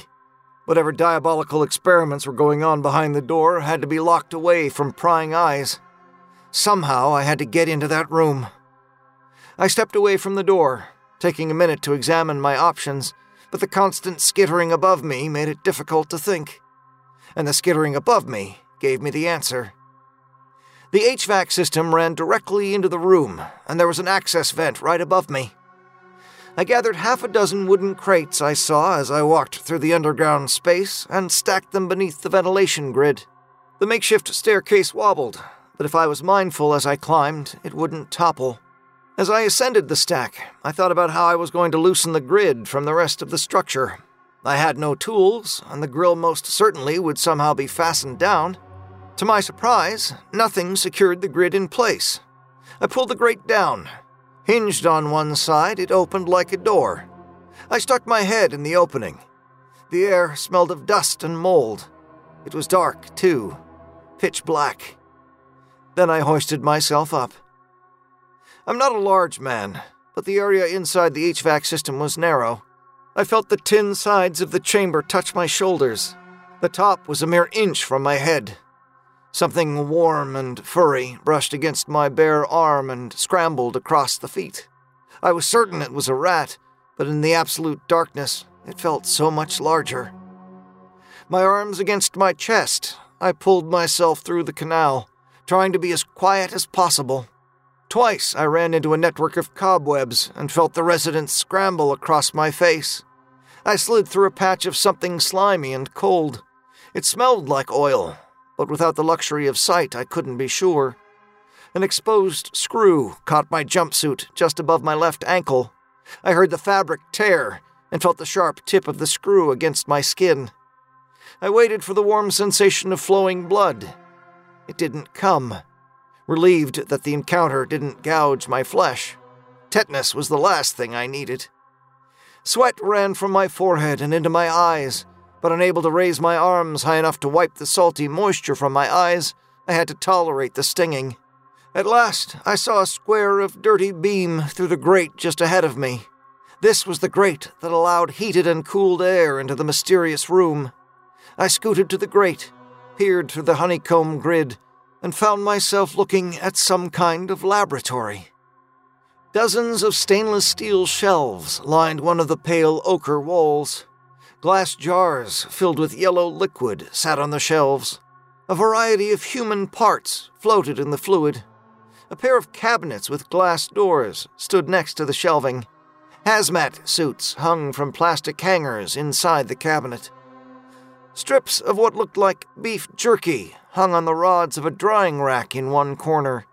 Whatever diabolical experiments were going on behind the door had to be locked away from prying eyes. Somehow I had to get into that room. I stepped away from the door, taking a minute to examine my options, but the constant skittering above me made it difficult to think. And the skittering above me gave me the answer. The HVAC system ran directly into the room, and there was an access vent right above me. I gathered half a dozen wooden crates I saw as I walked through the underground space and stacked them beneath the ventilation grid. The makeshift staircase wobbled, but if I was mindful as I climbed, it wouldn't topple. As I ascended the stack, I thought about how I was going to loosen the grid from the rest of the structure. I had no tools, and the grill most certainly would somehow be fastened down. To my surprise, nothing secured the grid in place. I pulled the grate down. Hinged on one side, it opened like a door. I stuck my head in the opening. The air smelled of dust and mold. It was dark, too, pitch black. Then I hoisted myself up. I'm not a large man, but the area inside the HVAC system was narrow. I felt the tin sides of the chamber touch my shoulders. The top was a mere inch from my head. Something warm and furry brushed against my bare arm and scrambled across the feet. I was certain it was a rat, but in the absolute darkness, it felt so much larger. My arms against my chest, I pulled myself through the canal, trying to be as quiet as possible. Twice I ran into a network of cobwebs and felt the residents scramble across my face. I slid through a patch of something slimy and cold. It smelled like oil, but without the luxury of sight, I couldn't be sure. An exposed screw caught my jumpsuit just above my left ankle. I heard the fabric tear and felt the sharp tip of the screw against my skin. I waited for the warm sensation of flowing blood. It didn't come. Relieved that the encounter didn't gouge my flesh. Tetanus was the last thing I needed. Sweat ran from my forehead and into my eyes, but unable to raise my arms high enough to wipe the salty moisture from my eyes, I had to tolerate the stinging. At last, I saw a square of dirty beam through the grate just ahead of me. This was the grate that allowed heated and cooled air into the mysterious room. I scooted to the grate, peered through the honeycomb grid, and found myself looking at some kind of laboratory. Dozens of stainless steel shelves lined one of the pale ochre walls. Glass jars filled with yellow liquid sat on the shelves. A variety of human parts floated in the fluid. A pair of cabinets with glass doors stood next to the shelving. Hazmat suits hung from plastic hangers inside the cabinet. Strips of what looked like beef jerky hung on the rods of a drying rack in one corner.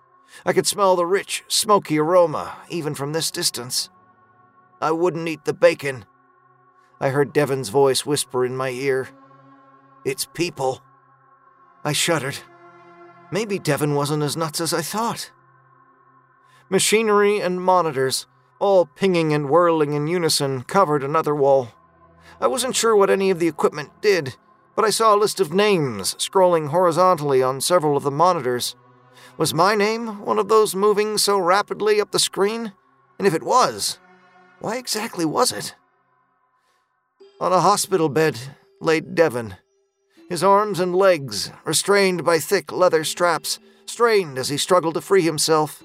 I could smell the rich, smoky aroma even from this distance. I wouldn't eat the bacon, I heard Devon's voice whisper in my ear. It's people. I shuddered. Maybe Devon wasn't as nuts as I thought. Machinery and monitors, all pinging and whirling in unison, covered another wall. I wasn't sure what any of the equipment did, but I saw a list of names scrolling horizontally on several of the monitors. Was my name one of those moving so rapidly up the screen? And if it was, why exactly was it? On a hospital bed lay Devon, his arms and legs, restrained by thick leather straps, strained as he struggled to free himself.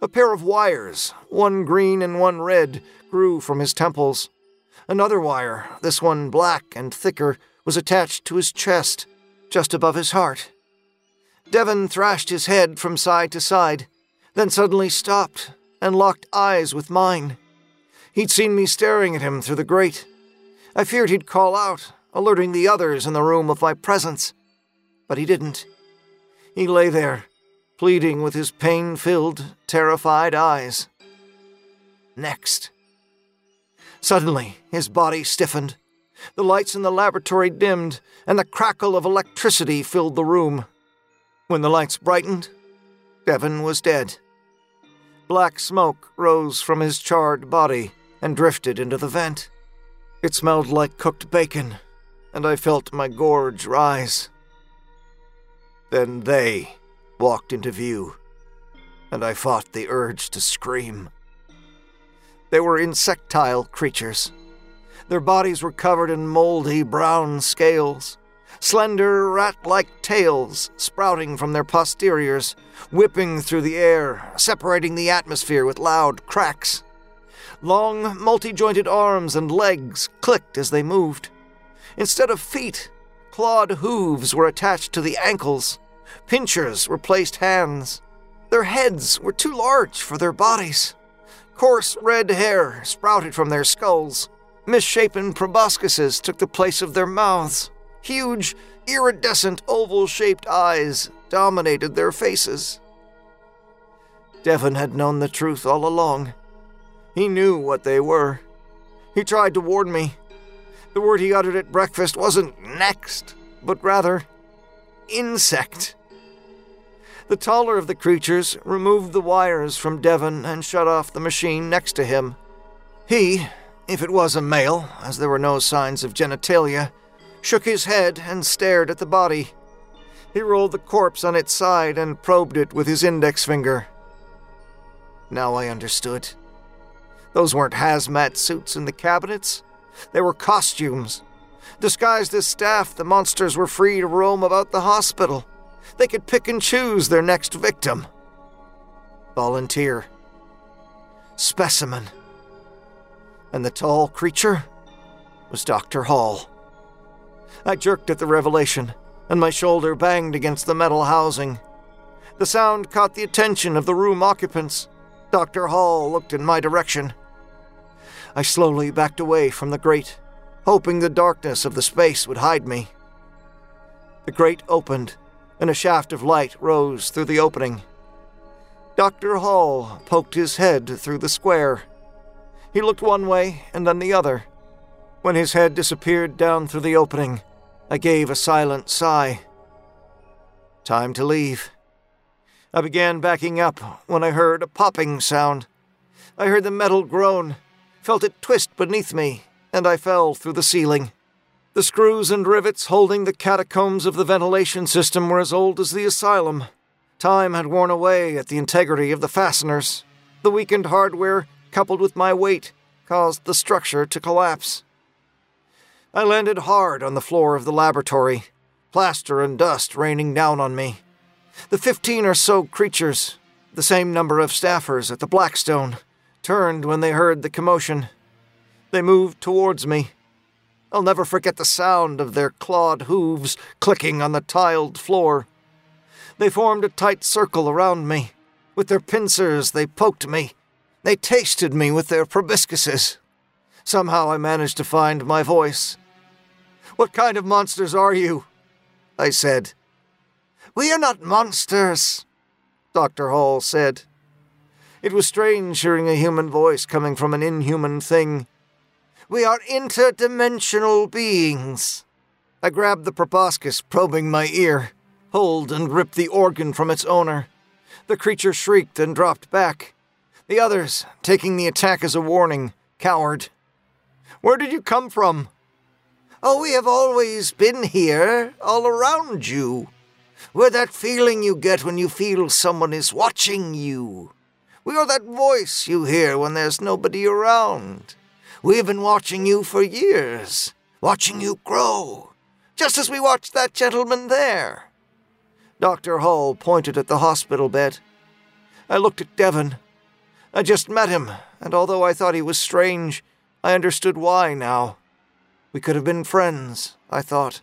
A pair of wires, one green and one red, grew from his temples. Another wire, this one black and thicker, was attached to his chest, just above his heart. Devon thrashed his head from side to side, then suddenly stopped and locked eyes with mine. He'd seen me staring at him through the grate. I feared he'd call out, alerting the others in the room of my presence. But he didn't. He lay there, pleading with his pain filled, terrified eyes. Next. Suddenly, his body stiffened. The lights in the laboratory dimmed, and the crackle of electricity filled the room. When the lights brightened, Devon was dead. Black smoke rose from his charred body and drifted into the vent. It smelled like cooked bacon and I felt my gorge rise. Then they walked into view, and I fought the urge to scream. They were insectile creatures. Their bodies were covered in moldy brown scales, slender rat like tails sprouting from their posteriors, whipping through the air, separating the atmosphere with loud cracks. Long, multi jointed arms and legs clicked as they moved. Instead of feet, clawed hooves were attached to the ankles. Pinchers replaced hands. Their heads were too large for their bodies. Coarse red hair sprouted from their skulls. Misshapen proboscises took the place of their mouths. Huge, iridescent, oval shaped eyes dominated their faces. Devon had known the truth all along. He knew what they were. He tried to warn me. The word he uttered at breakfast wasn't next, but rather insect. The taller of the creatures removed the wires from Devon and shut off the machine next to him. He, if it was a male, as there were no signs of genitalia, shook his head and stared at the body. He rolled the corpse on its side and probed it with his index finger. Now I understood. Those weren't hazmat suits in the cabinets. They were costumes. Disguised as staff, the monsters were free to roam about the hospital. They could pick and choose their next victim. Volunteer. Specimen. And the tall creature was Dr. Hall. I jerked at the revelation, and my shoulder banged against the metal housing. The sound caught the attention of the room occupants. Dr. Hall looked in my direction. I slowly backed away from the grate, hoping the darkness of the space would hide me. The grate opened, and a shaft of light rose through the opening. Dr. Hall poked his head through the square. He looked one way and then the other. When his head disappeared down through the opening, I gave a silent sigh. Time to leave. I began backing up when I heard a popping sound. I heard the metal groan felt it twist beneath me, and I fell through the ceiling. The screws and rivets holding the catacombs of the ventilation system were as old as the asylum. Time had worn away at the integrity of the fasteners. The weakened hardware, coupled with my weight, caused the structure to collapse. I landed hard on the floor of the laboratory, plaster and dust raining down on me. The fifteen or so creatures, the same number of staffers at the Blackstone, turned when they heard the commotion. They moved towards me. I'll never forget the sound of their clawed hooves clicking on the tiled floor. They formed a tight circle around me. With their pincers, they poked me. They tasted me with their proboscises. Somehow I managed to find my voice. What kind of monsters are you? I said. We are not monsters, Dr. Hall said. It was strange hearing a human voice coming from an inhuman thing. We are interdimensional beings. I grabbed the proboscis, probing my ear, pulled and ripped the organ from its owner. The creature shrieked and dropped back. The others, taking the attack as a warning, cowered. Where did you come from? Oh, we have always been here, all around you. We're that feeling you get when you feel someone is watching you. We are that voice you hear when there's nobody around. We've been watching you for years, watching you grow, just as we watched that gentleman there. Dr. Hall pointed at the hospital bed. I looked at Devon. I just met him, and although I thought he was strange, I understood why now. We could have been friends, I thought.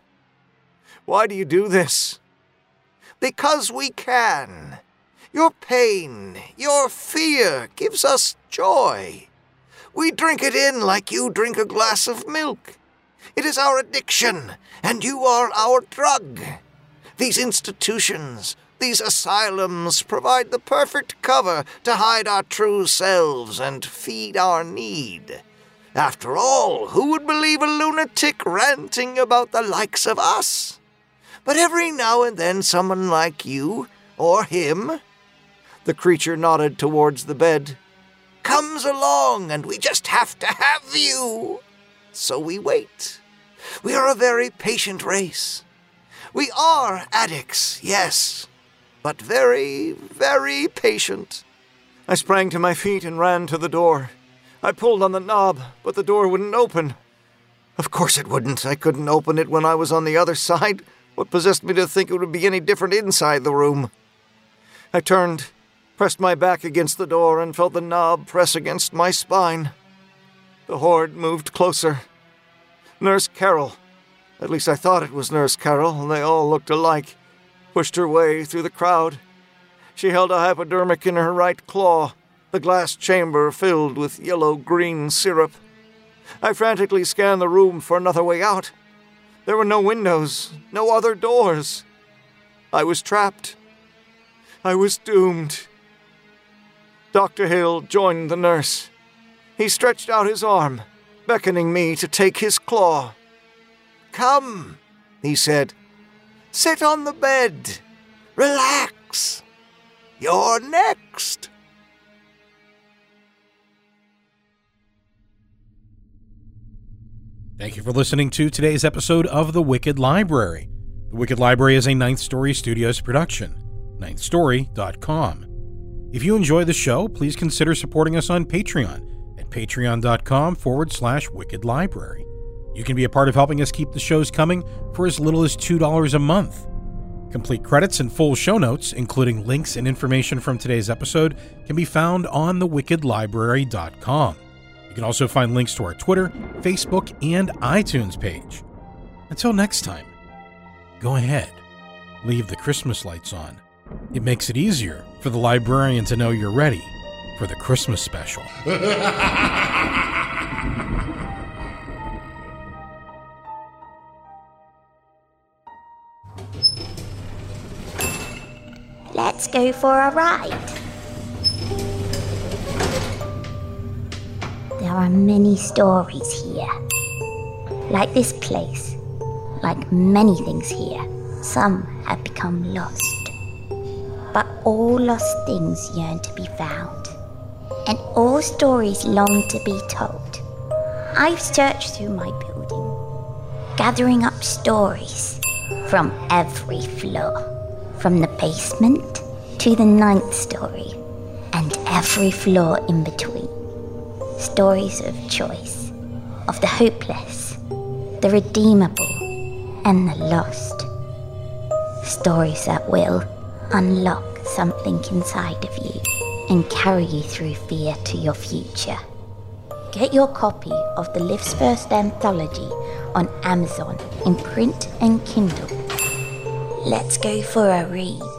Why do you do this? Because we can. Your pain, your fear gives us joy. We drink it in like you drink a glass of milk. It is our addiction, and you are our drug. These institutions, these asylums provide the perfect cover to hide our true selves and feed our need. After all, who would believe a lunatic ranting about the likes of us? But every now and then, someone like you, or him, the creature nodded towards the bed. Comes along, and we just have to have you. So we wait. We are a very patient race. We are addicts, yes, but very, very patient. I sprang to my feet and ran to the door. I pulled on the knob, but the door wouldn't open. Of course it wouldn't. I couldn't open it when I was on the other side. What possessed me to think it would be any different inside the room? I turned, pressed my back against the door, and felt the knob press against my spine. The horde moved closer. Nurse Carol, at least I thought it was Nurse Carol, and they all looked alike, pushed her way through the crowd. She held a hypodermic in her right claw, the glass chamber filled with yellow green syrup. I frantically scanned the room for another way out. There were no windows, no other doors. I was trapped. I was doomed. Dr. Hill joined the nurse. He stretched out his arm, beckoning me to take his claw. Come, he said. Sit on the bed. Relax. You're next. Thank you for listening to today's episode of The Wicked Library. The Wicked Library is a Ninth Story Studios production. NinthStory.com. If you enjoy the show, please consider supporting us on Patreon at patreon.com forward slash wicked library. You can be a part of helping us keep the shows coming for as little as $2 a month. Complete credits and full show notes, including links and information from today's episode, can be found on thewickedlibrary.com. You can also find links to our Twitter, Facebook, and iTunes page. Until next time, go ahead, leave the Christmas lights on. It makes it easier for the librarian to know you're ready for the Christmas special. *laughs* go for a ride. There are many stories here. Like this place, like many things here, some have become lost. But all lost things yearn to be found, and all stories long to be told. I've searched through my building, gathering up stories from every floor, from the basement to the ninth story, and every floor in between. Stories of choice, of the hopeless, the redeemable, and the lost. Stories that will unlock something inside of you and carry you through fear to your future. Get your copy of the Lift's First Anthology on Amazon in print and Kindle. Let's go for a read.